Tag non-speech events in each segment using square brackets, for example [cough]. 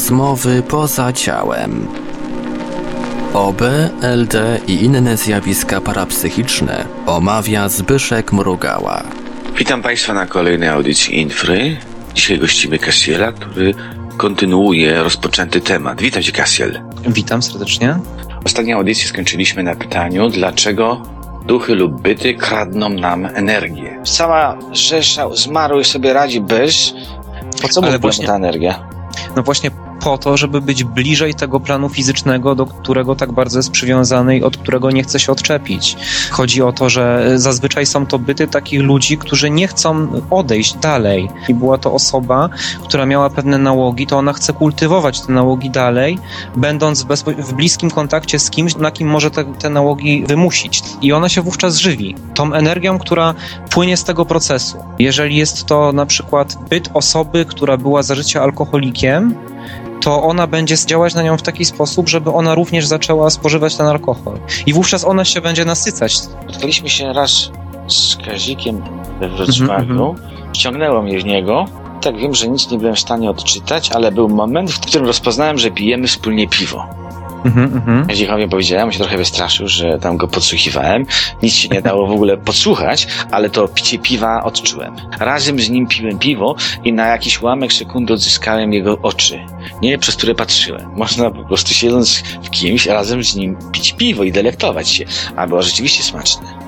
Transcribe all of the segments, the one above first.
Rozmowy poza ciałem. OB, LD i inne zjawiska parapsychiczne omawia Zbyszek Mrugała. Witam Państwa na kolejnej audycji Infry. Dzisiaj gościmy Kasiela, który kontynuuje rozpoczęty temat. Witam Cię, Kasiel. Witam serdecznie. Ostatnią audycję skończyliśmy na pytaniu, dlaczego duchy lub byty kradną nam energię. Cała rzesza zmarłych sobie radzi bez... Po co mu właśnie- ta energia? No właśnie po to, żeby być bliżej tego planu fizycznego, do którego tak bardzo jest przywiązany i od którego nie chce się odczepić. Chodzi o to, że zazwyczaj są to byty takich ludzi, którzy nie chcą odejść dalej. I była to osoba, która miała pewne nałogi, to ona chce kultywować te nałogi dalej, będąc w, bezpo- w bliskim kontakcie z kimś, na kim może te, te nałogi wymusić. I ona się wówczas żywi tą energią, która płynie z tego procesu. Jeżeli jest to na przykład byt osoby, która była za życia alkoholikiem, to ona będzie działać na nią w taki sposób, żeby ona również zaczęła spożywać ten alkohol. I wówczas ona się będzie nasycać. Spotkaliśmy się raz z Kazikiem we Mhm, Wrocławiu. Ściągnęło mnie z niego. Tak wiem, że nic nie byłem w stanie odczytać, ale był moment, w którym rozpoznałem, że pijemy wspólnie piwo. Mhm, mhm. Kazikowi powiedziałem, on się trochę wystraszył, że tam go podsłuchiwałem. Nic się nie dało w ogóle podsłuchać, ale to picie piwa odczułem. Razem z nim piłem piwo i na jakiś ułamek sekundy odzyskałem jego oczy. Nie, przez które patrzyłem. Można po prostu siedząc w kimś, razem z nim pić piwo i delektować się. A było rzeczywiście smaczne.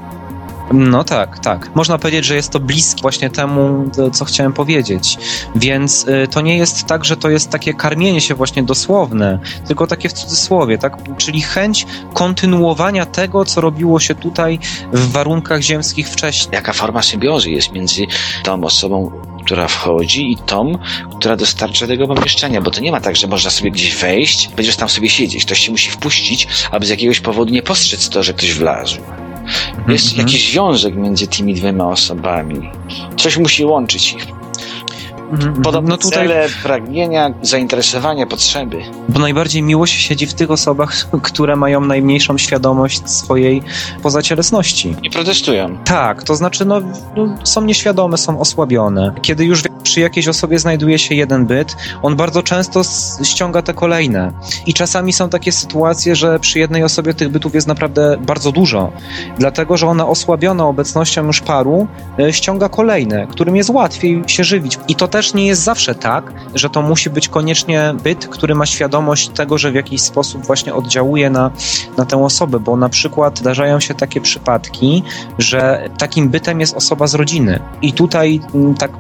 No tak, tak. Można powiedzieć, że jest to bliskie właśnie temu, to, co chciałem powiedzieć. Więc y, to nie jest tak, że to jest takie karmienie się właśnie dosłowne, tylko takie w cudzysłowie, tak? Czyli chęć kontynuowania tego, co robiło się tutaj w warunkach ziemskich wcześniej. Jaka forma symbiozy jest między tą osobą, która wchodzi i tą, która dostarcza tego pomieszczenia, bo to nie ma tak, że można sobie gdzieś wejść, będziesz tam sobie siedzieć. Ktoś się musi wpuścić, aby z jakiegoś powodu nie postrzec to, że ktoś wlazł. Jest Mhm. jakiś związek między tymi dwiema osobami. Coś musi łączyć ich. Mhm, Podobne No tutaj cele, pragnienia, zainteresowania, potrzeby. Bo najbardziej miłość siedzi w tych osobach, [laughs] które mają najmniejszą świadomość swojej pozacielesności. Nie protestują. Tak, to znaczy no, no, są nieświadome, są osłabione. Kiedy już przy jakiejś osobie znajduje się jeden byt, on bardzo często ściąga te kolejne. I czasami są takie sytuacje, że przy jednej osobie tych bytów jest naprawdę bardzo dużo. Dlatego, że ona osłabiona obecnością już paru e, ściąga kolejne, którym jest łatwiej się żywić. I to też nie jest zawsze tak, że to musi być koniecznie byt, który ma świadomość tego, że w jakiś sposób właśnie oddziałuje na, na tę osobę, bo na przykład zdarzają się takie przypadki, że takim bytem jest osoba z rodziny. I tutaj m, tak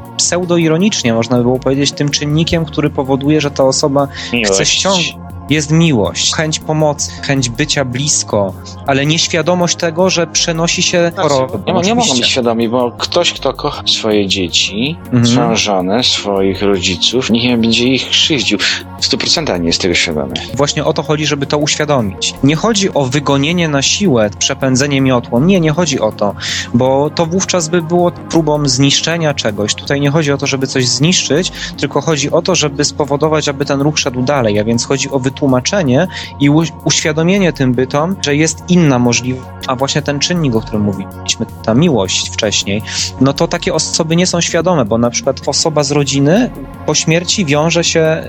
pseudoironicznie można by było powiedzieć, tym czynnikiem, który powoduje, że ta osoba chce ściągnąć. Jest miłość, chęć pomocy, chęć bycia blisko, ale nieświadomość tego, że przenosi się chorobę. Znaczy, Nie, nie mogą być świadomi, bo ktoś, kto kocha swoje dzieci, Mhm. swoją żonę, swoich rodziców, nikt nie będzie ich krzywdził. W 100% nie jest tego świadomy. Właśnie o to chodzi, żeby to uświadomić. Nie chodzi o wygonienie na siłę, przepędzenie miotłą. Nie, nie chodzi o to, bo to wówczas by było próbą zniszczenia czegoś. Tutaj nie chodzi o to, żeby coś zniszczyć, tylko chodzi o to, żeby spowodować, aby ten ruch szedł dalej. A więc chodzi o wytłumaczenie i uświadomienie tym bytom, że jest inna możliwość. A właśnie ten czynnik, o którym mówiliśmy, ta miłość wcześniej, no to takie osoby nie są świadome, bo na przykład osoba z rodziny po śmierci wiąże się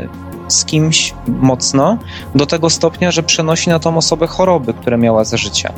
z kimś mocno do tego stopnia, że przenosi na tą osobę choroby, które miała za życia.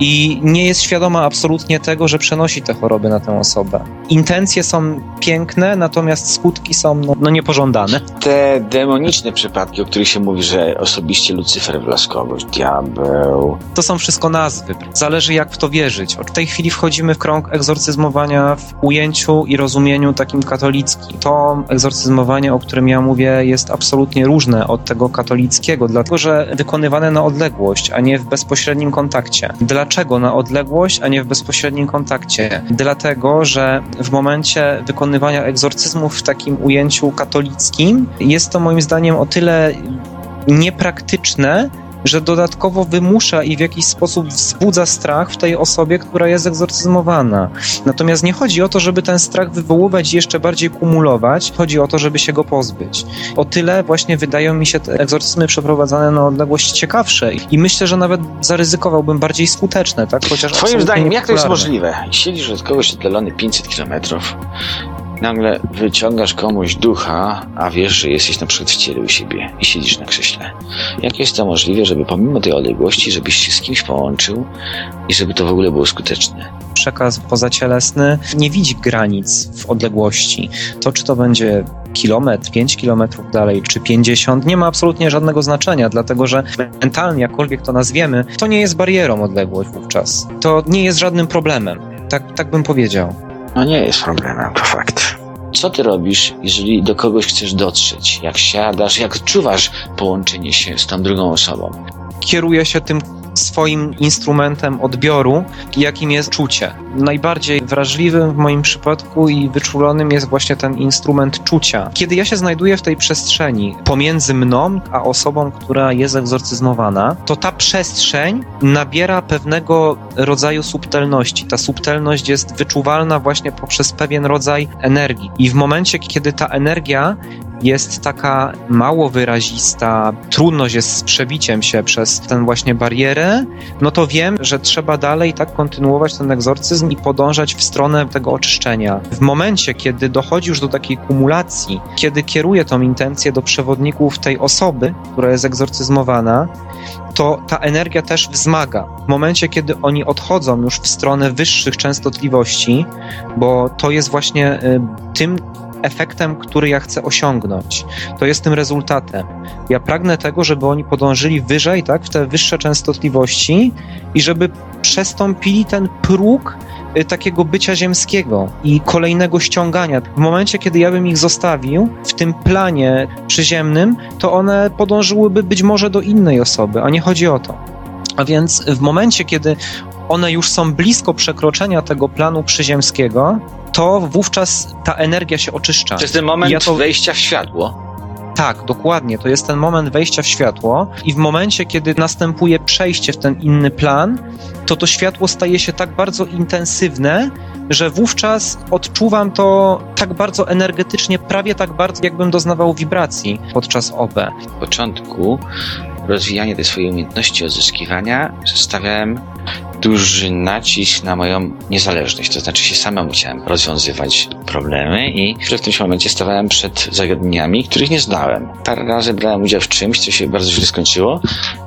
I nie jest świadoma absolutnie tego, że przenosi te choroby na tę osobę. Intencje są piękne, natomiast skutki są no, no niepożądane. Te demoniczne przypadki, o których się mówi, że osobiście Lucyfer Blaskowość, diabeł. To są wszystko nazwy. Zależy jak w to wierzyć. W tej chwili wchodzimy w krąg egzorcyzmowania w ujęciu i rozumieniu takim katolickim. To egzorcyzmowanie, o którym ja mówię, jest absolutnie różne od tego katolickiego, dlatego że wykonywane na odległość, a nie w bezpośrednim kontakcie. Dlaczego na odległość, a nie w bezpośrednim kontakcie? Dlatego, że w momencie wykonywania egzorcyzmów w takim ujęciu katolickim jest to moim zdaniem o tyle niepraktyczne, że dodatkowo wymusza i w jakiś sposób wzbudza strach w tej osobie, która jest egzorcyzmowana. Natomiast nie chodzi o to, żeby ten strach wywoływać i jeszcze bardziej kumulować, chodzi o to, żeby się go pozbyć. O tyle właśnie wydają mi się te egzorcyzmy przeprowadzane na odległość ciekawsze i myślę, że nawet zaryzykowałbym bardziej skuteczne, tak? Chociaż Twoim zdaniem, jak to jest możliwe? Siedzisz od kogoś oddalony 500 kilometrów, Nagle wyciągasz komuś ducha, a wiesz, że jesteś na przykład w ciele u siebie i siedzisz na krześle. Jak jest to możliwe, żeby pomimo tej odległości, żebyś się z kimś połączył i żeby to w ogóle było skuteczne? Przekaz pozacielesny nie widzi granic w odległości. To, czy to będzie kilometr, 5 kilometrów dalej, czy 50, nie ma absolutnie żadnego znaczenia, dlatego że mentalnie, jakkolwiek to nazwiemy, to nie jest barierą odległość wówczas. To nie jest żadnym problemem. Tak, tak bym powiedział. No nie jest problemem, to fakt. Co ty robisz, jeżeli do kogoś chcesz dotrzeć? Jak siadasz, jak odczuwasz połączenie się z tą drugą osobą? Kieruję się tym swoim instrumentem odbioru, jakim jest czucie. Najbardziej wrażliwym w moim przypadku i wyczulonym jest właśnie ten instrument czucia. Kiedy ja się znajduję w tej przestrzeni pomiędzy mną a osobą, która jest egzorcyzmowana, to ta przestrzeń nabiera pewnego rodzaju subtelności. Ta subtelność jest wyczuwalna właśnie poprzez pewien rodzaj energii. I w momencie, kiedy ta energia jest taka mało wyrazista, trudność jest z przebiciem się przez tę właśnie barierę, no to wiem, że trzeba dalej tak kontynuować ten egzorcyzm i podążać w stronę tego oczyszczenia. W momencie, kiedy dochodzi już do takiej kumulacji, kiedy kieruję tą intencję do przewodników tej osoby, która jest egzorcyzmowana, to ta energia też wzmaga. W momencie, kiedy oni odchodzą już w stronę wyższych częstotliwości, bo to jest właśnie y, tym efektem, który ja chcę osiągnąć. To jest tym rezultatem. Ja pragnę tego, żeby oni podążyli wyżej, tak, w te wyższe częstotliwości i żeby przestąpili ten próg y, takiego bycia ziemskiego i kolejnego ściągania. W momencie, kiedy ja bym ich zostawił w tym planie przyziemnym, to one podążyłyby być może do innej osoby, a nie chodzi o to. A więc w momencie, kiedy one już są blisko przekroczenia tego planu przyziemskiego, to wówczas ta energia się oczyszcza. To jest ten moment Ja to- wejścia w światło. Tak, dokładnie. To jest ten moment wejścia w światło, i w momencie, kiedy następuje przejście w ten inny plan, to to światło staje się tak bardzo intensywne, że wówczas odczuwam to tak bardzo energetycznie, prawie tak bardzo, jakbym doznawał wibracji podczas OB. W początku rozwijania tej swojej umiejętności odzyskiwania stawiałem duży nacisk na moją niezależność, to znaczy się samemu chciałem rozwiązywać problemy i w tym momencie stawałem przed zagadnieniami, których nie znałem. Parę razy brałem udział w czymś, co się bardzo źle skończyło.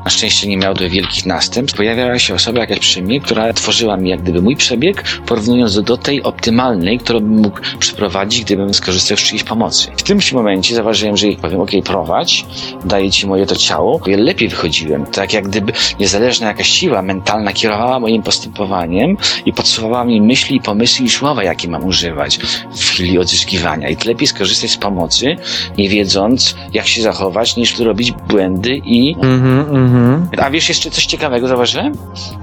Na szczęście nie miało to wielkich następstw. Pojawiała się osoba jakaś przy mnie, która tworzyła mi jak gdyby mój przebieg, porównując do, do tej optymalnej, którą bym mógł przeprowadzić, gdybym skorzystał z czyjejś pomocy. W tym momencie zauważyłem, że jej powiem, ok, prowadź, daję ci moje to ciało, lepiej wychodziłem. Tak jak gdyby niezależna jakaś siła mentalna kierowała moim postępowaniem i podsuwała mi myśli i pomysły i słowa, jakie mam używać w chwili odzyskiwania. I lepiej skorzystać z pomocy, nie wiedząc, jak się zachować, niż robić błędy i Mhm, mhm. a wiesz jeszcze coś ciekawego zauważyłem?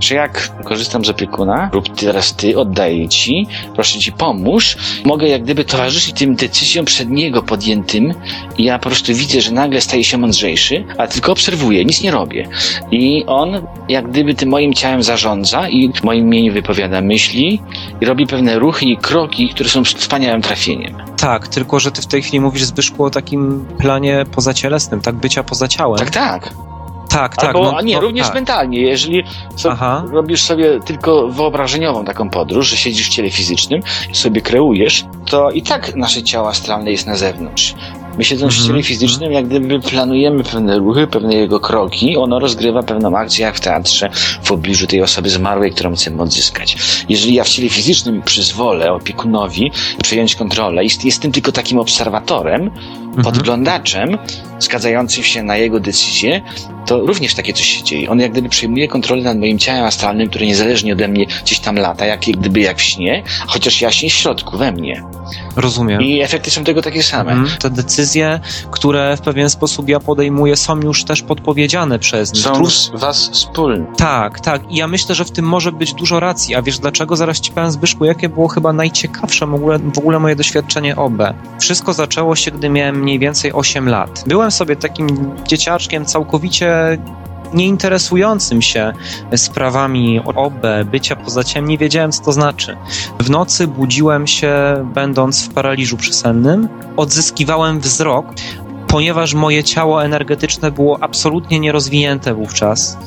Że jak korzystam z opiekuna, lub teraz ty, oddaję ci, proszę ci pomóż, mogę jak gdyby towarzyszyć tym decyzjom przed niego podjętym i ja po prostu widzę, że nagle staje się mądrzejszy, a tylko obserwuję, nic nie robię. I on jak gdyby tym moim ciałem zarządza i w moim imieniu wypowiada myśli i robi pewne ruchy i kroki, które są wspaniałym trafieniem. Tak, tylko że ty w tej chwili mówisz Zbyszku o takim planie pozacielesnym, tak bycia poza ciałem. Tak, tak. tak, tak. Albo, no, a nie, no, również tak. mentalnie. Jeżeli so, robisz sobie tylko wyobrażeniową taką podróż, że siedzisz w ciele fizycznym i sobie kreujesz, to i tak nasze ciało astralne jest na zewnątrz. My siedząc w Mhm. ciele fizycznym, jak gdyby planujemy pewne ruchy, pewne jego kroki, ono rozgrywa pewną akcję jak w teatrze w pobliżu tej osoby zmarłej, którą chcemy odzyskać. Jeżeli ja w ciele fizycznym przyzwolę opiekunowi przejąć kontrolę i jestem tylko takim obserwatorem, Mhm. Podglądaczem, zgadzającym się na jego decyzję, to również takie coś się dzieje. On jak gdyby przejmuje kontrolę nad moim ciałem astralnym, które niezależnie ode mnie gdzieś tam lata, jak gdyby jak w śnie, chociaż jaśnie w środku, we mnie. Rozumiem. I efekty są tego takie same. Mhm. Te decyzje, które w pewien sposób ja podejmuję, są już też podpowiedziane przez nich. Są z was wspólne. Tak, tak. I ja myślę, że w tym może być dużo racji. A wiesz dlaczego? Zaraz ci powiem, Zbyszku, jakie było chyba najciekawsze w ogóle, w ogóle moje doświadczenie OB. Wszystko zaczęło się, gdy miałem mniej więcej 8 lat. Byłem sobie takim dzieciaczkiem całkowicie nieinteresującym się sprawami OB, bycia poza ciałem, nie wiedziałem, co to znaczy. W nocy budziłem się, będąc w paraliżu przysennym, odzyskiwałem wzrok, ponieważ moje ciało energetyczne było absolutnie nierozwinięte wówczas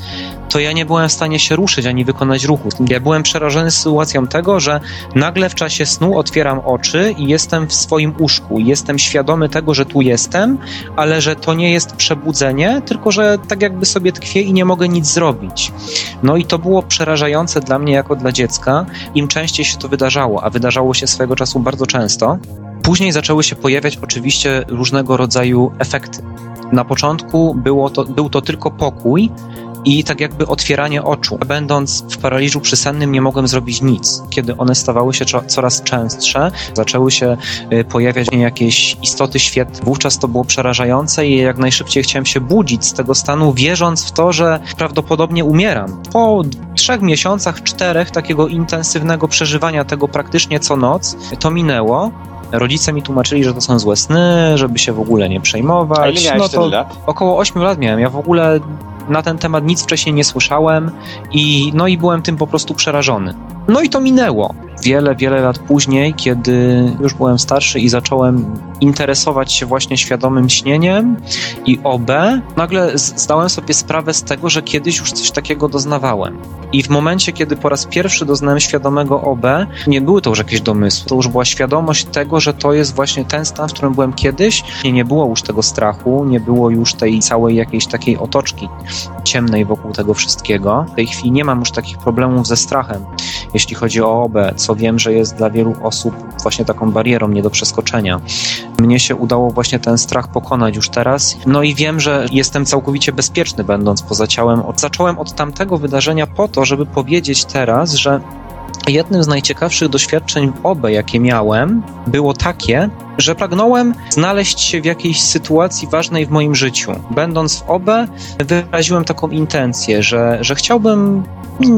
to ja nie byłem w stanie się ruszyć ani wykonać ruchu. Ja byłem przerażony sytuacją tego, że nagle w czasie snu otwieram oczy i jestem w swoim łóżku. Jestem świadomy tego, że tu jestem, ale że to nie jest przebudzenie, tylko że tak jakby sobie tkwię i nie mogę nic zrobić. No i to było przerażające dla mnie jako dla dziecka. Im częściej się to wydarzało, a wydarzało się swego czasu bardzo często, Później zaczęły się pojawiać oczywiście różnego rodzaju efekty. Na początku było to, był to tylko pokój, i tak jakby otwieranie oczu. Będąc w paraliżu przysennym nie mogłem zrobić nic. Kiedy one stawały się coraz częstsze, zaczęły się y, pojawiać jakieś istoty świetne. Wówczas to było przerażające i jak najszybciej chciałem się budzić z tego stanu, wierząc w to, że prawdopodobnie umieram. Po trzech miesiącach, czterech takiego intensywnego przeżywania tego praktycznie co noc, to minęło. Rodzice mi tłumaczyli, że to są złe sny, żeby się w ogóle nie przejmować. A ile miałeś no to lat? Około 8 lat miałem. Ja w ogóle na ten temat nic wcześniej nie słyszałem i no i byłem tym po prostu przerażony. No i to minęło. Wiele, wiele lat później, kiedy już byłem starszy i zacząłem interesować się właśnie świadomym śnieniem i OB, nagle zdałem sobie sprawę z tego, że kiedyś już coś takiego doznawałem. I w momencie, kiedy po raz pierwszy doznałem świadomego OB, nie były to już jakieś domysły. To już była świadomość tego, że to jest właśnie ten stan, w którym byłem kiedyś. Nie, nie było już tego strachu, nie było już tej całej jakiejś takiej otoczki ciemnej wokół tego wszystkiego. W tej chwili nie mam już takich problemów ze strachem, jeśli chodzi o OB, co wiem, że jest dla wielu osób właśnie taką barierą nie do przeskoczenia. Mnie się udało właśnie ten strach pokonać już teraz. No i wiem, że jestem całkowicie bezpieczny, będąc poza ciałem. Zacząłem od tamtego wydarzenia po to, żeby powiedzieć teraz, że Jednym z najciekawszych doświadczeń OBE, jakie miałem, było takie, że pragnąłem znaleźć się w jakiejś sytuacji ważnej w moim życiu. Będąc w OBE, wyraziłem taką intencję, że, że chciałbym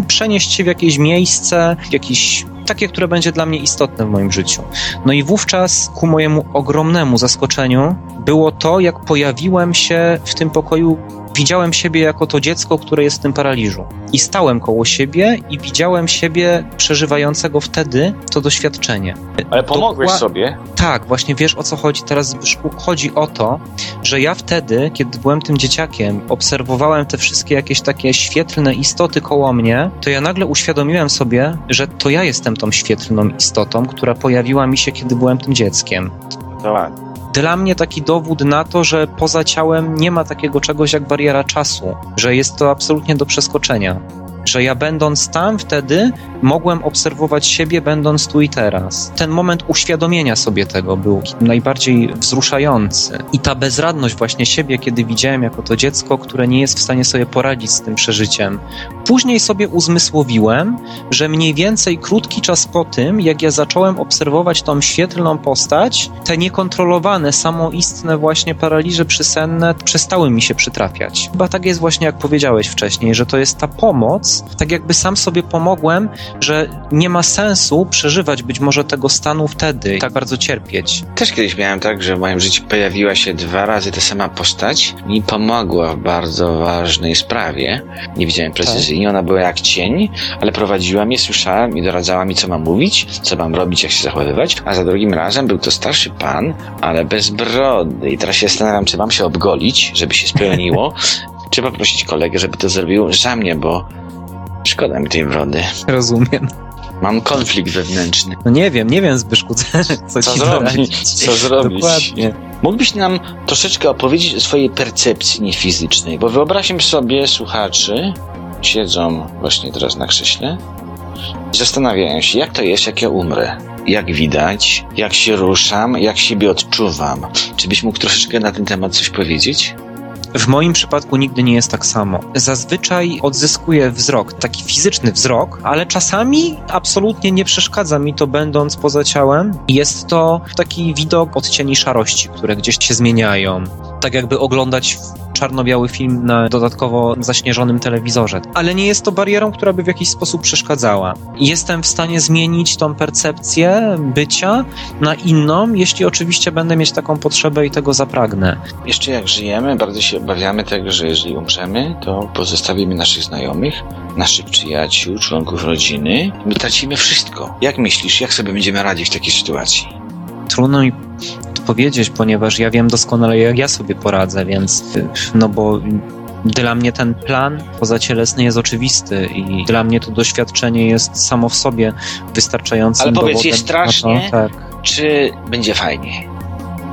przenieść się w jakieś miejsce, w jakiś takie, które będzie dla mnie istotne w moim życiu. No i wówczas, ku mojemu ogromnemu zaskoczeniu, było to, jak pojawiłem się w tym pokoju widziałem siebie jako to dziecko, które jest w tym paraliżu. I stałem koło siebie i widziałem siebie przeżywającego wtedy to doświadczenie. Ale pomogłeś sobie? Tak, właśnie wiesz o co chodzi teraz, Zbyszku. Chodzi o to, że ja wtedy, kiedy byłem tym dzieciakiem, obserwowałem te wszystkie jakieś takie świetlne istoty koło mnie, to ja nagle uświadomiłem sobie, że to ja jestem tą świetlną istotą, która pojawiła mi się, kiedy byłem tym dzieckiem. To ładnie dla mnie taki dowód na to, że poza ciałem nie ma takiego czegoś jak bariera czasu, że jest to absolutnie do przeskoczenia. Że ja będąc tam wtedy mogłem obserwować siebie, będąc tu i teraz. Ten moment uświadomienia sobie tego był najbardziej wzruszający. I ta bezradność właśnie siebie, kiedy widziałem jako to dziecko, które nie jest w stanie sobie poradzić z tym przeżyciem. Później sobie uzmysłowiłem, że mniej więcej krótki czas po tym, jak ja zacząłem obserwować tą świetlną postać, te niekontrolowane, samoistne właśnie paraliże przysenne przestały mi się przytrafiać. Chyba tak jest właśnie, jak powiedziałeś wcześniej, że to jest ta pomoc, tak jakby sam sobie pomogłem, że nie ma sensu przeżywać być może tego stanu wtedy, tak bardzo cierpieć. Też kiedyś miałem tak, że w moim życiu pojawiła się dwa razy ta sama postać. Mi pomogła w bardzo ważnej sprawie. Nie widziałem precyzyjnie, tak. ona była jak cień, ale prowadziła mnie, słyszałem i doradzała mi, co mam mówić, co mam robić, jak się zachowywać. A za drugim razem był to starszy pan, ale bez brody. I teraz się zastanawiam, czy mam się obgolić, żeby się spełniło, [laughs] czy poprosić kolegę, żeby to zrobił za mnie, bo Szkoda mi tej wrody. Rozumiem. Mam konflikt wewnętrzny. No nie wiem, nie wiem Zbyszku, [laughs] co, co ci zrobić. Co zrobić? Dokładnie. Mógłbyś nam troszeczkę opowiedzieć o swojej percepcji niefizycznej, bo wyobraźmy sobie słuchaczy, siedzą właśnie teraz na krześle i zastanawiają się, jak to jest, jak ja umrę. Jak widać, jak się ruszam, jak siebie odczuwam. Czy byś mógł troszeczkę na ten temat coś powiedzieć? W moim przypadku nigdy nie jest tak samo. Zazwyczaj odzyskuję wzrok, taki fizyczny wzrok, ale czasami absolutnie nie przeszkadza mi to, będąc poza ciałem. Jest to taki widok odcieni szarości, które gdzieś się zmieniają. Tak jakby oglądać czarno-biały film na dodatkowo zaśnieżonym telewizorze. Ale nie jest to barierą, która by w jakiś sposób przeszkadzała. Jestem w stanie zmienić tą percepcję bycia na inną, jeśli oczywiście będę mieć taką potrzebę i tego zapragnę. Jeszcze jak żyjemy, bardzo się obawiamy tego, że jeżeli umrzemy, to pozostawimy naszych znajomych, naszych przyjaciół, członków rodziny. My tracimy wszystko. Jak myślisz, jak sobie będziemy radzić w takiej sytuacji? Trudno mi powiedzieć, ponieważ ja wiem doskonale, jak ja sobie poradzę, więc no bo Dla mnie ten plan pozacielesny jest oczywisty i dla mnie to doświadczenie jest samo w sobie wystarczającym Ale powiedz, dowodem jest strasznie? to, tak. Czy będzie fajnie?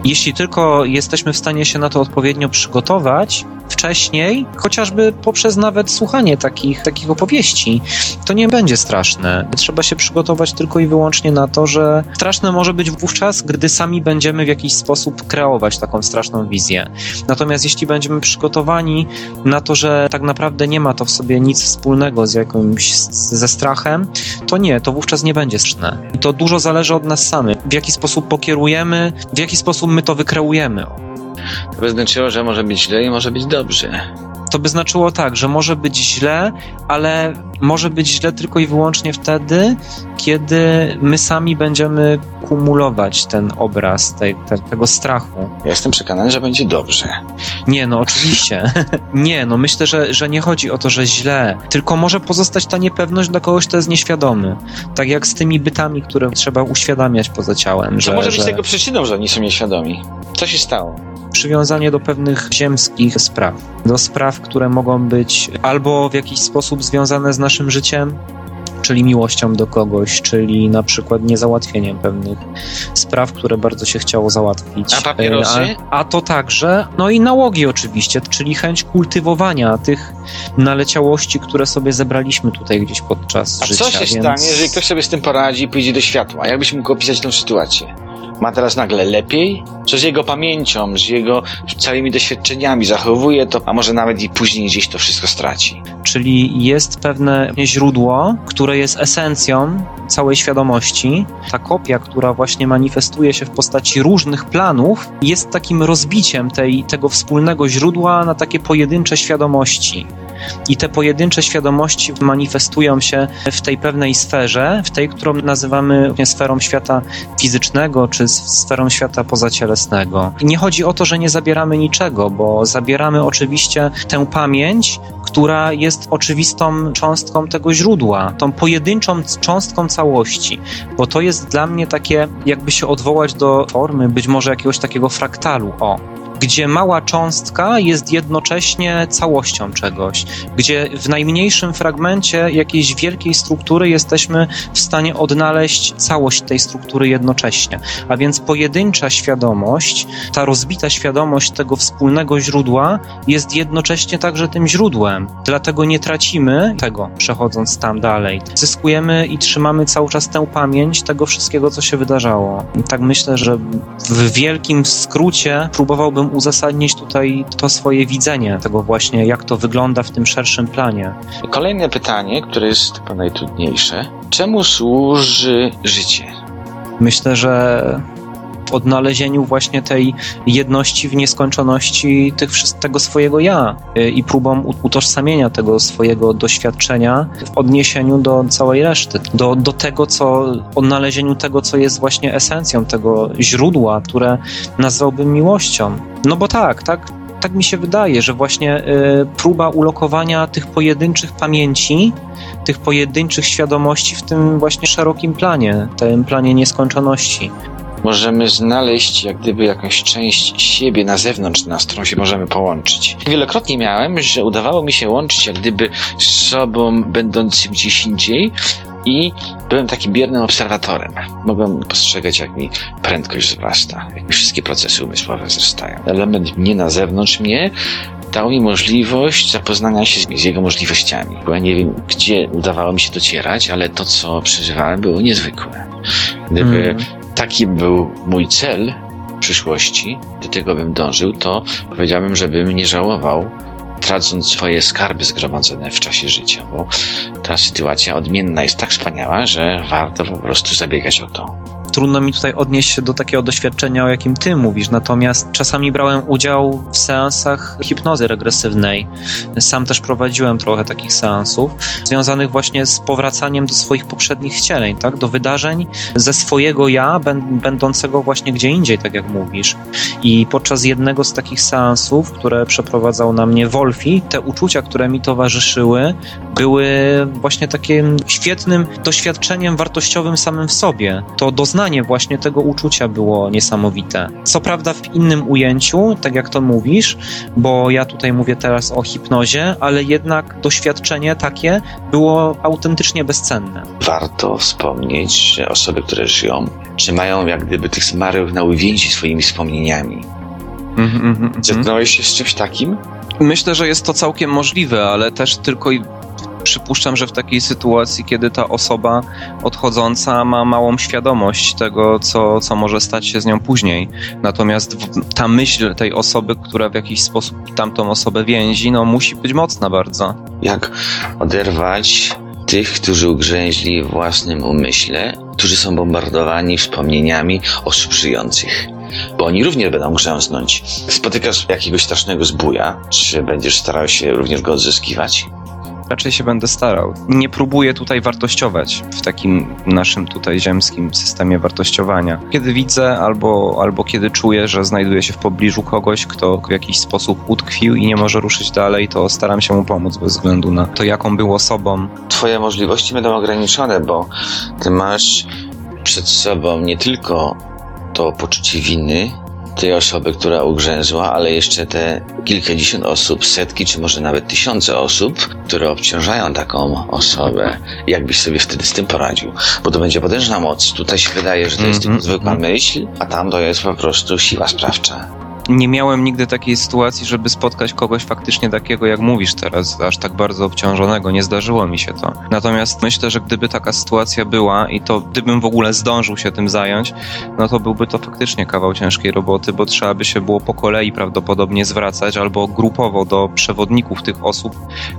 Jeśli tylko jesteśmy w stanie się na to odpowiednio przygotować wcześniej, chociażby poprzez nawet słuchanie takich, takich opowieści, to nie będzie straszne. Trzeba się przygotować tylko i wyłącznie na to, że straszne może być wówczas, gdy sami będziemy w jakiś sposób kreować taką straszną wizję. Natomiast jeśli będziemy przygotowani na to, że tak naprawdę nie ma to w sobie nic wspólnego z jakimś ze strachem, to nie, to wówczas nie będzie straszne. I to dużo zależy od nas samych. W jaki sposób pokierujemy, w jaki sposób my to wykreujemy. To by znaczyło, że może być źle i może być dobrze. To by znaczyło tak, że może być źle, ale może być źle tylko i wyłącznie wtedy, kiedy my sami będziemy kumulować ten obraz tej, te, tego strachu. Ja jestem przekonany, że będzie dobrze. Nie, no oczywiście. [laughs] nie, no myślę, że, że nie chodzi o to, że źle, tylko może pozostać ta niepewność dla kogoś, kto jest nieświadomy. Tak jak z tymi bytami, które trzeba uświadamiać poza ciałem. Że, może być że tego przyczyną, że oni są nieświadomi? Co się stało? Przywiązanie do pewnych ziemskich spraw. Do spraw, które mogą być albo w jakiś sposób związane z naszym życiem, czyli miłością do kogoś, czyli na przykład niezałatwieniem pewnych spraw, które bardzo się chciało załatwić. A papierosy? A, a to także, no i nałogi oczywiście, czyli chęć kultywowania tych naleciałości, które sobie zebraliśmy tutaj gdzieś podczas A życia. co się więc... stanie, jeżeli ktoś sobie z tym poradzi i pójdzie do światła? Jakbyś mógł opisać tę sytuację? Ma teraz nagle lepiej? Co z jego pamięcią, z jego całymi doświadczeniami? Zachowuje to, a może nawet i później gdzieś to wszystko straci? Czyli jest pewne źródło, które jest esencją całej świadomości. Ta kopia, która właśnie manifestuje się w postaci różnych planów, jest takim rozbiciem tej, tego wspólnego źródła na takie pojedyncze świadomości. I te pojedyncze świadomości manifestują się w tej pewnej sferze, w tej, którą nazywamy sferą świata fizycznego, czy sferą świata pozacielesnego. Nie chodzi o to, że nie zabieramy niczego, bo zabieramy oczywiście tę pamięć, która jest oczywistą cząstką tego źródła, tą pojedynczą cząstką całości, bo to jest dla mnie takie, jakby się odwołać do formy być może jakiegoś takiego fraktalu. O, gdzie mała cząstka jest jednocześnie całością czegoś, gdzie w najmniejszym fragmencie jakiejś wielkiej struktury jesteśmy w stanie odnaleźć całość tej struktury jednocześnie. A więc pojedyncza świadomość, ta rozbita świadomość tego wspólnego źródła jest jednocześnie także tym źródłem. Dlatego nie tracimy tego, przechodząc tam dalej. Zyskujemy i trzymamy cały czas tę pamięć tego wszystkiego, co się wydarzało. Tak myślę, że w wielkim skrócie próbowałbym uzasadnić tutaj to swoje widzenie tego właśnie, jak to wygląda w tym szerszym planie. Kolejne pytanie, które jest chyba najtrudniejsze. Czemu służy życie? Myślę, że odnalezieniu właśnie tej jedności w nieskończoności tych, tego swojego ja y, i próbą utożsamienia tego swojego doświadczenia w odniesieniu do całej reszty, do, do tego, co, odnalezieniu tego, co jest właśnie esencją tego źródła, które nazwałbym miłością. No bo tak, tak, tak mi się wydaje, że właśnie y, próba ulokowania tych pojedynczych pamięci, tych pojedynczych świadomości w tym właśnie szerokim planie, tym planie nieskończoności możemy znaleźć jak gdyby jakąś część siebie na zewnątrz nas, którą się możemy połączyć. Wielokrotnie miałem, że udawało mi się łączyć jak gdyby z sobą będącym gdzieś indziej i byłem takim biernym obserwatorem. Mogłem postrzegać, jak mi prędkość wzrasta, jak mi wszystkie procesy umysłowe wzrastają. Element mnie na zewnątrz mnie dał mi możliwość zapoznania się z, jego możliwościami. Bo ja nie wiem, gdzie udawało mi się docierać, ale to, co przeżywałem, było niezwykłe. Gdyby hmm taki był mój cel w przyszłości, do tego bym dążył, to powiedziałbym, żebym nie żałował, tracąc swoje skarby zgromadzone w czasie życia, bo ta sytuacja odmienna jest tak wspaniała, że warto po prostu zabiegać o to trudno mi tutaj odnieść się do takiego doświadczenia, o jakim ty mówisz. Natomiast czasami brałem udział w seansach hipnozy regresywnej. Sam też prowadziłem trochę takich seansów, związanych właśnie z powracaniem do swoich poprzednich wcieleń, tak? do wydarzeń ze swojego ja, będącego właśnie gdzie indziej, tak jak mówisz. I podczas jednego z takich seansów, które przeprowadzał na mnie Wolfi, te uczucia, które mi towarzyszyły, były właśnie takim świetnym doświadczeniem wartościowym samym w sobie. To doznanie przeżwanie właśnie tego uczucia było niesamowite. Co prawda w innym ujęciu, tak jak to mówisz, bo ja tutaj mówię teraz o hipnozie, ale jednak doświadczenie takie było autentycznie bezcenne. Warto wspomnieć, że osoby, które żyją, trzymają jak gdyby tych zmarłych na uwięzi swoimi wspomnieniami. Mhm, mhm, mhm. Zetknąłeś się z czymś takim? Myślę, że jest to całkiem możliwe, ale też tylko i przypuszczam, że w takiej sytuacji, kiedy ta osoba odchodząca ma małą świadomość tego, co, co może stać się z nią później. Natomiast ta myśl tej osoby, która w jakiś sposób tamtą osobę więzi, no musi być mocna bardzo. Jak oderwać tych, którzy ugrzęźli w własnym umyśle, którzy są bombardowani wspomnieniami osób żyjących? Bo oni również będą grzęznąć. Spotykasz jakiegoś strasznego zbója, czy będziesz starał się również go odzyskiwać? Raczej się będę starał. Nie próbuję tutaj wartościować w takim naszym tutaj ziemskim systemie wartościowania. Kiedy widzę albo, albo kiedy czuję, że znajduję się w pobliżu kogoś, kto w jakiś sposób utkwił i nie może ruszyć dalej, to staram się mu pomóc bez względu na to, jaką był osobą. Twoje możliwości będą ograniczone, bo ty masz przed sobą nie tylko to poczucie winy tej osoby, która ugrzęzła, ale jeszcze te kilkadziesiąt osób, setki, czy może nawet tysiące osób, które obciążają taką osobę. Jak byś sobie wtedy z tym poradził? Bo to będzie potężna moc. Tutaj się wydaje, że to jest Mhm, tylko zwykła mhm. myśl, a tam to jest po prostu siła sprawcza. Nie miałem nigdy takiej sytuacji, żeby spotkać kogoś faktycznie takiego, jak mówisz teraz, aż tak bardzo obciążonego. Nie zdarzyło mi się to. Natomiast myślę, że gdyby taka sytuacja była i to gdybym w ogóle zdążył się tym zająć, no to byłby to faktycznie kawał ciężkiej roboty, bo trzeba by się było po kolei prawdopodobnie zwracać albo grupowo do przewodników tych osób,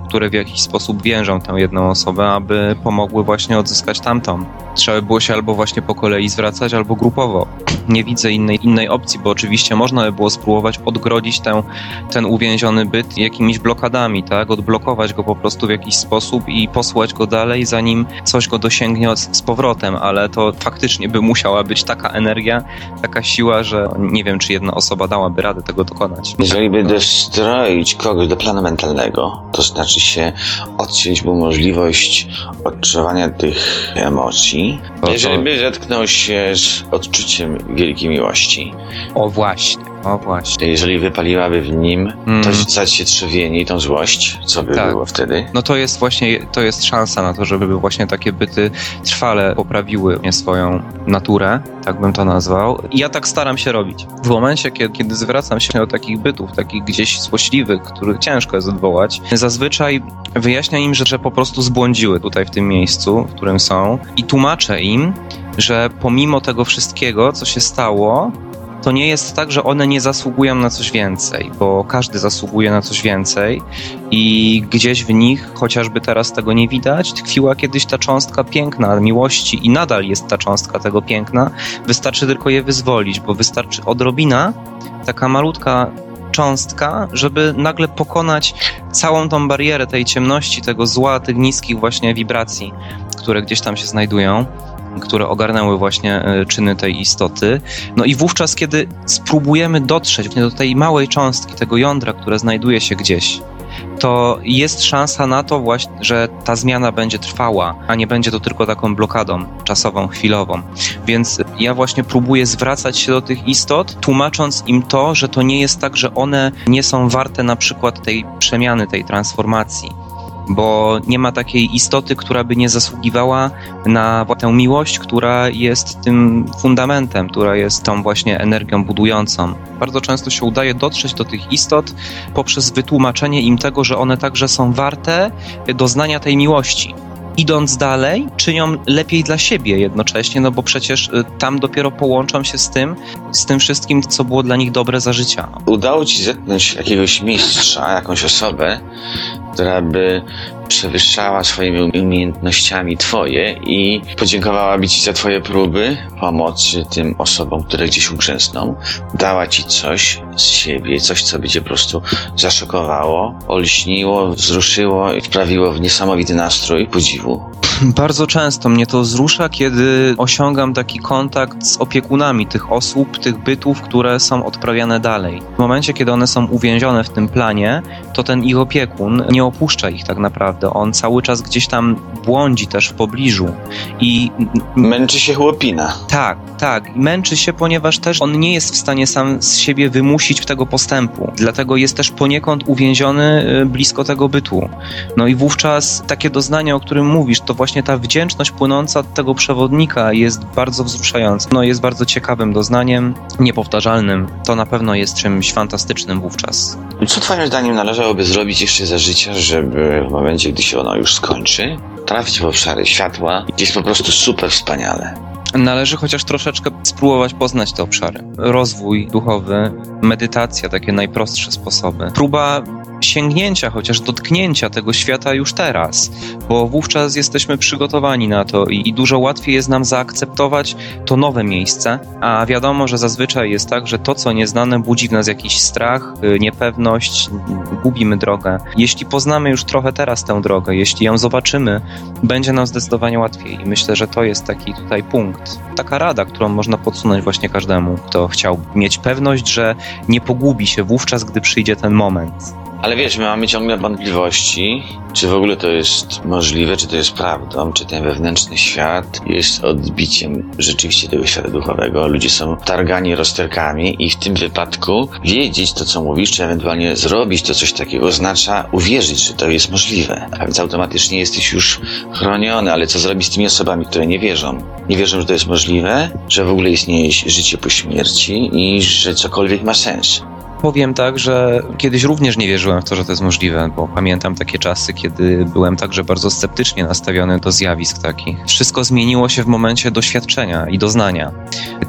które w jakiś sposób więżą tę jedną osobę, aby pomogły właśnie odzyskać tamtą. Trzeba by było się albo właśnie po kolei zwracać, albo grupowo. Nie widzę innej, innej opcji, bo oczywiście można by było spróbować odgrodzić tę, ten uwięziony byt jakimiś blokadami, tak? Odblokować go po prostu w jakiś sposób i posłać go dalej, zanim coś go dosięgnie z powrotem, ale to faktycznie by musiała być taka energia, taka siła, że nie wiem, czy jedna osoba dałaby radę tego dokonać. Jeżeli by dostroić kogoś do planu mentalnego, to znaczy się odciąć mu możliwość odczuwania tych emocji. To- to- Jeżeli by zetknął się z odczuciem wielkiej miłości, O właśnie, o właśnie. jeżeli wypaliłaby w nim Mm. to zacietrzewienie i tą złość, co by Tak. było wtedy? No to jest właśnie, to jest szansa na to, żeby właśnie takie byty trwale poprawiły swoją naturę, tak bym to nazwał. I ja tak staram się robić. W momencie, kiedy, kiedy zwracam się do takich bytów, takich gdzieś złośliwych, których ciężko jest odwołać, zazwyczaj wyjaśniam im, że, że po prostu zbłądziły tutaj w tym miejscu, w którym są i tłumaczę im, że pomimo tego wszystkiego, co się stało, to nie jest tak, że one nie zasługują na coś więcej, bo każdy zasługuje na coś więcej i gdzieś w nich, chociażby teraz tego nie widać, tkwiła kiedyś ta cząstka piękna miłości i nadal jest ta cząstka tego piękna. Wystarczy tylko je wyzwolić, bo wystarczy odrobina, taka malutka cząstka, żeby nagle pokonać całą tą barierę tej ciemności, tego zła, tych niskich właśnie wibracji, które gdzieś tam się znajdują które ogarnęły właśnie e, czyny tej istoty. No i wówczas, kiedy spróbujemy dotrzeć do tej małej cząstki, tego jądra, które znajduje się gdzieś, to jest szansa na to właśnie, że ta zmiana będzie trwała, a nie będzie to tylko taką blokadą czasową, chwilową. Więc ja właśnie próbuję zwracać się do tych istot, tłumacząc im to, że to nie jest tak, że one nie są warte na przykład tej przemiany, tej transformacji. Bo nie ma takiej istoty, która by nie zasługiwała na tę miłość, która jest tym fundamentem, która jest tą właśnie energią budującą. Bardzo często się udaje dotrzeć do tych istot poprzez wytłumaczenie im tego, że one także są warte doznania tej miłości. Idąc dalej, czynią lepiej dla siebie jednocześnie, no bo przecież y, tam dopiero połączą się z tym, z tym wszystkim, co było dla nich dobre za życia. Udało ci zetknąć jakiegoś mistrza, jakąś osobę, która by przewyższała swoimi umiejętnościami twoje i podziękowałaby ci za twoje próby pomocy tym osobom, które gdzieś ugrzęzną. Dała ci coś z siebie, coś, co by cię po prostu zaszokowało, olśniło, wzruszyło i wprawiło w niesamowity nastrój podziwu. Bardzo często mnie to wzrusza, kiedy osiągam taki kontakt z opiekunami tych osób, tych bytów, które są odprawiane dalej. W momencie, kiedy one są uwięzione w tym planie, to ten ich opiekun nie opuszcza ich tak naprawdę. On cały czas gdzieś tam błądzi też w pobliżu i Męczy się chłopina. tak, tak. Męczy się, ponieważ też on nie jest w stanie sam z siebie wymusić tego postępu. Dlatego jest też poniekąd uwięziony y, blisko tego bytu. No i wówczas takie doznanie, o którym mówisz, to właśnie ta wdzięczność płynąca od tego przewodnika jest bardzo wzruszająca. No jest bardzo ciekawym doznaniem, niepowtarzalnym. To na pewno jest czymś fantastycznym wówczas. Co twoim zdaniem należałoby zrobić jeszcze za życia, żeby w momencie, gdy się ono już skończy, trafić w obszary światła, gdzie jest po prostu super wspaniale? Należy chociaż troszeczkę spróbować poznać te obszary. Rozwój duchowy, medytacja, takie najprostsze sposoby. Próba sięgnięcia, chociaż dotknięcia tego świata już teraz, bo wówczas jesteśmy przygotowani na to i, i dużo łatwiej jest nam zaakceptować to nowe miejsce, a wiadomo, że zazwyczaj jest tak, że to, co nieznane, budzi w nas jakiś strach, y, niepewność, gubimy drogę. Jeśli poznamy już trochę teraz tę drogę, jeśli ją zobaczymy, będzie nam zdecydowanie łatwiej i myślę, że to jest taki tutaj punkt, taka rada, którą można podsunąć właśnie każdemu, kto chciał mieć pewność, że nie pogubi się wówczas, gdy przyjdzie ten moment. Ale wiesz, my mamy ciągle wątpliwości, czy w ogóle to jest możliwe, czy to jest prawdą, czy ten wewnętrzny świat jest odbiciem rzeczywiście tego świata duchowego. Ludzie są targani rozterkami i w tym wypadku wiedzieć to, co mówisz, czy ewentualnie zrobić to coś takiego, oznacza uwierzyć, że to jest możliwe. A więc automatycznie jesteś już chroniony, ale co zrobić z tymi osobami, które nie wierzą? Nie wierzą, że to jest możliwe, że w ogóle istnieje życie po śmierci i że cokolwiek ma sens. Powiem tak, że kiedyś również nie wierzyłem w to, że to jest możliwe, bo pamiętam takie czasy, kiedy byłem także bardzo sceptycznie nastawiony do zjawisk takich. Wszystko zmieniło się w momencie doświadczenia i doznania.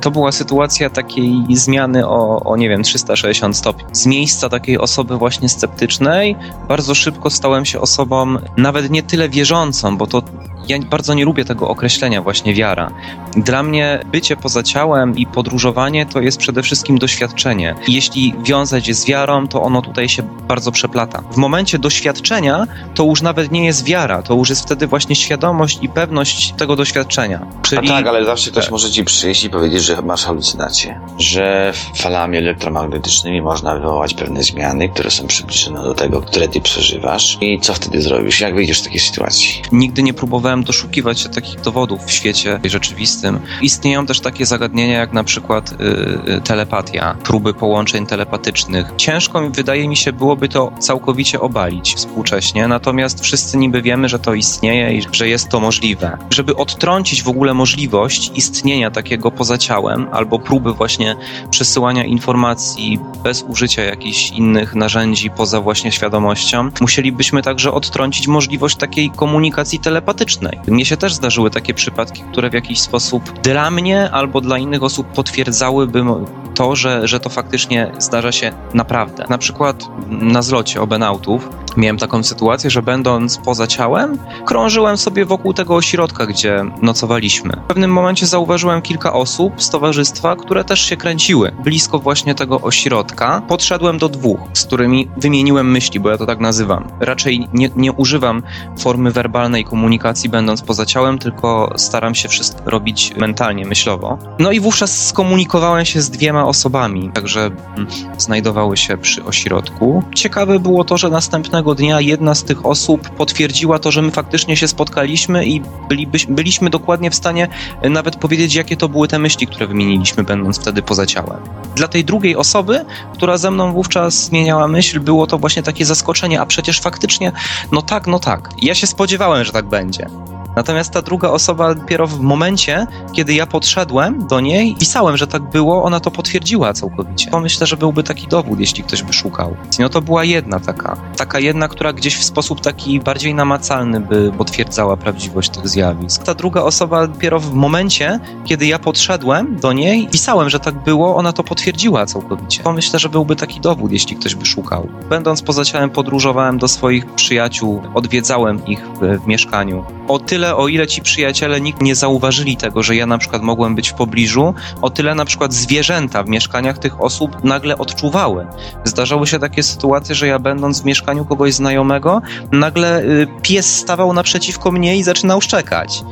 To była sytuacja takiej zmiany o, o nie wiem, 360 stopni. Z miejsca takiej osoby właśnie sceptycznej bardzo szybko stałem się osobą nawet nie tyle wierzącą, bo to ja bardzo nie lubię tego określenia właśnie wiara. Dla mnie bycie poza ciałem i podróżowanie to jest przede wszystkim doświadczenie. Jeśli wiązać z wiarą, to ono tutaj się bardzo przeplata. W momencie doświadczenia to już nawet nie jest wiara, to już jest wtedy właśnie świadomość i pewność tego doświadczenia. Czyli A tak, ale zawsze ktoś Tak. może ci przyjść i powiedzieć, że masz halucynacje. Że falami elektromagnetycznymi można wywołać pewne zmiany, które są przybliżone do tego, które ty przeżywasz. I co wtedy zrobisz? Jak wyjdziesz z takiej sytuacji? Nigdy nie próbowałem doszukiwać się takich dowodów w świecie rzeczywistym. Istnieją też takie zagadnienia jak na przykład y, y, telepatia, próby połączeń telepatycznych. Ciężko mi wydaje mi się byłoby to całkowicie obalić współcześnie, natomiast wszyscy niby wiemy, że to istnieje i że jest to możliwe. Żeby odtrącić w ogóle możliwość istnienia takiego poza ciałem albo próby właśnie przesyłania informacji bez użycia jakichś innych narzędzi poza właśnie świadomością, musielibyśmy także odtrącić możliwość takiej komunikacji telepatycznej. Mnie się też zdarzyły takie przypadki, które w jakiś sposób dla mnie albo dla innych osób potwierdzałyby to, że, że to faktycznie zdarza się naprawdę. Na przykład na zlocie obenautów miałem taką sytuację, że będąc poza ciałem, krążyłem sobie wokół tego ośrodka, gdzie nocowaliśmy. W pewnym momencie zauważyłem kilka osób z towarzystwa, które też się kręciły blisko właśnie tego ośrodka. Podszedłem do dwóch, z którymi wymieniłem myśli, bo ja to tak nazywam. Raczej nie, nie używam formy werbalnej komunikacji, będąc poza ciałem, tylko staram się wszystko robić mentalnie, myślowo. No i wówczas skomunikowałem się z dwiema osobami, także znajdowały się przy ośrodku. Ciekawe było to, że następnego dnia jedna z tych osób potwierdziła to, że my faktycznie się spotkaliśmy i bylibyś, byliśmy dokładnie w stanie e, nawet powiedzieć, jakie to były te myśli, które wymieniliśmy, będąc wtedy poza ciałem. Dla tej drugiej osoby, która ze mną wówczas zmieniała myśl, było to właśnie takie zaskoczenie, a przecież faktycznie, no tak, no tak. Ja się spodziewałem, że tak będzie. Natomiast ta druga osoba dopiero w momencie, kiedy ja podszedłem do niej, pisałem, że tak było, ona to potwierdziła całkowicie. To myślę, że byłby taki dowód, jeśli ktoś by szukał. No to była jedna taka. Taka jedna, która gdzieś w sposób taki bardziej namacalny by potwierdzała prawdziwość tych zjawisk. Ta druga osoba dopiero w momencie, kiedy ja podszedłem do niej, pisałem, że tak było, ona to potwierdziła całkowicie. To myślę, że byłby taki dowód, jeśli ktoś by szukał. Będąc poza ciałem, podróżowałem do swoich przyjaciół, odwiedzałem ich w, w mieszkaniu. O tyle tyle, o ile ci przyjaciele nikt nie zauważyli tego, że ja na przykład mogłem być w pobliżu, o tyle na przykład zwierzęta w mieszkaniach tych osób nagle odczuwały. Zdarzały się takie sytuacje, że ja będąc w mieszkaniu kogoś znajomego, nagle y, pies stawał naprzeciwko mnie i zaczynał szczekać.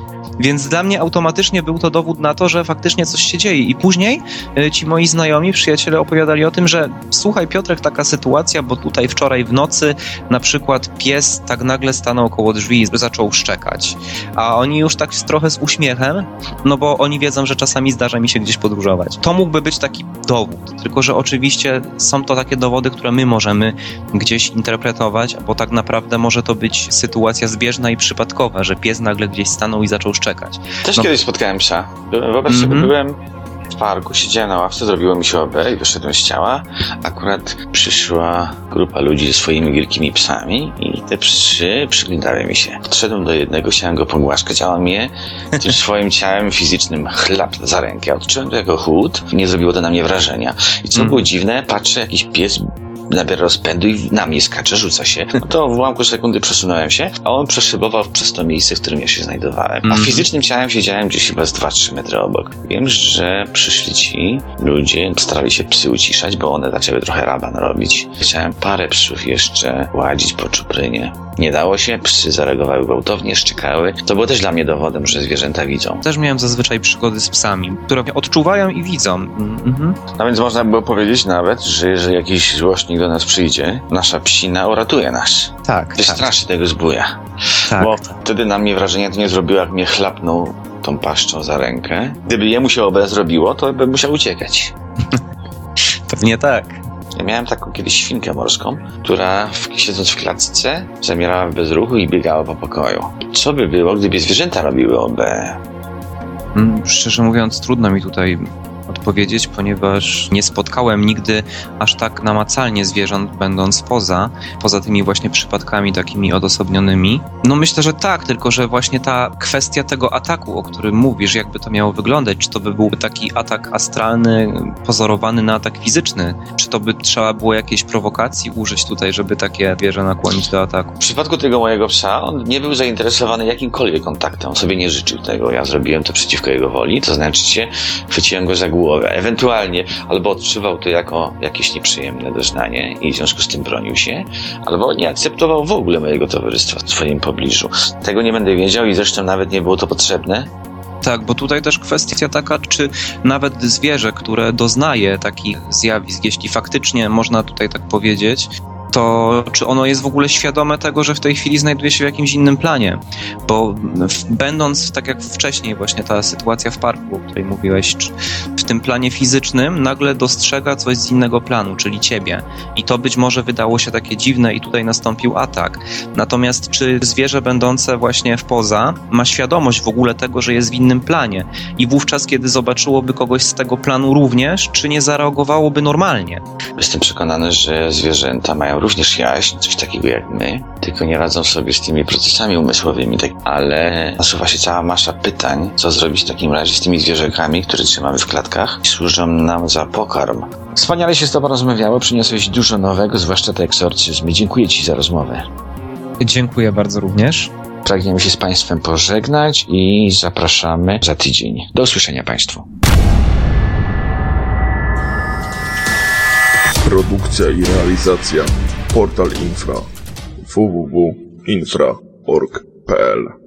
Więc dla mnie automatycznie był to dowód na to, że faktycznie coś się dzieje. I później y, ci moi znajomi, przyjaciele opowiadali o tym, że słuchaj Piotrek, taka sytuacja, bo tutaj wczoraj w nocy na przykład pies tak nagle stanął koło drzwi i zaczął szczekać. A oni już tak trochę z uśmiechem, no bo oni wiedzą, że czasami zdarza mi się gdzieś podróżować. To mógłby być taki dowód, tylko że oczywiście są to takie dowody, które my możemy gdzieś interpretować, bo tak naprawdę może to być sytuacja zbieżna i przypadkowa, że pies nagle gdzieś stanął i zaczął szczekać czekać. Też No. kiedyś spotkałem psa. Wyobraź sobie, Mhm. byłem w parku, siedziałem na ławce, zrobiło mi się OB i wyszedłem z ciała. Akurat przyszła grupa ludzi ze swoimi wielkimi psami i te psy przyglądały mi się. Podszedłem do jednego, chciałem go pogłaskać, a on mnie tym [laughs] swoim ciałem fizycznym chlap za rękę. Odczułem to jako chłód, nie zrobiło to na mnie wrażenia. I co Mhm. było dziwne, patrzę, jakiś pies nabiera rozpędu i na mnie skacze, rzuca się. No to w ułamku sekundy przesunąłem się, a on przeszybował przez to miejsce, w którym ja się znajdowałem. A Mhm. fizycznym ciałem siedziałem gdzieś chyba z 2-3 metry obok. Wiem, że przyszli ci ludzie, starali się psy uciszać, bo one zaczęły trochę raban robić. Chciałem parę psów jeszcze ładzić po czuprynie. Nie dało się, psy zareagowały gwałtownie, szczekały. To było też dla mnie dowodem, że zwierzęta widzą. Też miałem zazwyczaj przygody z psami, które mnie odczuwają i widzą. Mhm. No więc można było powiedzieć nawet, że jeżeli jakiś złośnik do nas przyjdzie, nasza psina uratuje nas. Tak, tak, Wystraszy tego zbója. tak. Bo wtedy na mnie wrażenie to nie zrobiło, jak mnie chlapnął tą paszczą za rękę. Gdyby jemu się obraz zrobiło, to bym musiał uciekać. [laughs] Pewnie tak. Ja miałem taką kiedyś świnkę morską, która siedząc w klatce zamierała w bezruchu i biegała po pokoju. Co by było, gdyby zwierzęta robiły OB? Mm, Szczerze mówiąc, trudno mi tutaj odpowiedzieć, ponieważ nie spotkałem nigdy aż tak namacalnie zwierząt, będąc poza, poza tymi właśnie przypadkami takimi odosobnionymi. No myślę, że tak, tylko że właśnie ta kwestia tego ataku, o którym mówisz, jakby to miało wyglądać, czy to by byłby taki atak astralny, pozorowany na atak fizyczny, czy to by trzeba było jakiejś prowokacji użyć tutaj, żeby takie zwierzę nakłonić do ataku. W przypadku tego mojego psa, on nie był zainteresowany jakimkolwiek kontaktem. On sobie nie życzył tego. Ja zrobiłem to przeciwko jego woli, to znaczy się, chwyciłem go za głowę. Ewentualnie albo odczuwał to jako jakieś nieprzyjemne doznanie i w związku z tym bronił się, albo nie akceptował w ogóle mojego towarzystwa w swoim pobliżu. Tego nie będę wiedział i zresztą nawet nie było to potrzebne. Tak, bo tutaj też kwestia taka, czy nawet zwierzę, które doznaje takich zjawisk, jeśli faktycznie można tutaj tak powiedzieć, to czy ono jest w ogóle świadome tego, że w tej chwili znajduje się w jakimś innym planie? Bo będąc, tak jak wcześniej, właśnie ta sytuacja w parku, o której mówiłeś, w tym planie fizycznym, nagle dostrzega coś z innego planu, czyli ciebie. I to być może wydało się takie dziwne i tutaj nastąpił atak. Natomiast czy zwierzę będące właśnie w poza ma świadomość w ogóle tego, że jest w innym planie i wówczas, kiedy zobaczyłoby kogoś z tego planu również, czy nie zareagowałoby normalnie? Jestem przekonany, że zwierzęta mają również jaźń, coś takiego jak my, tylko nie radzą sobie z tymi procesami umysłowymi, tak, ale nasuwa się cała masza pytań, co zrobić w takim razie z tymi zwierzakami, które trzymamy w klatkach i służą nam za pokarm. Wspaniale się z Tobą rozmawiało, przyniosłeś dużo nowego, zwłaszcza te eksorcyzmy. Dziękuję Ci za rozmowę. Dziękuję bardzo również. Pragniemy się z Państwem pożegnać i zapraszamy za tydzień. Do usłyszenia Państwu. Produkcja i realizacja Portal Infra. www.infra.org.pl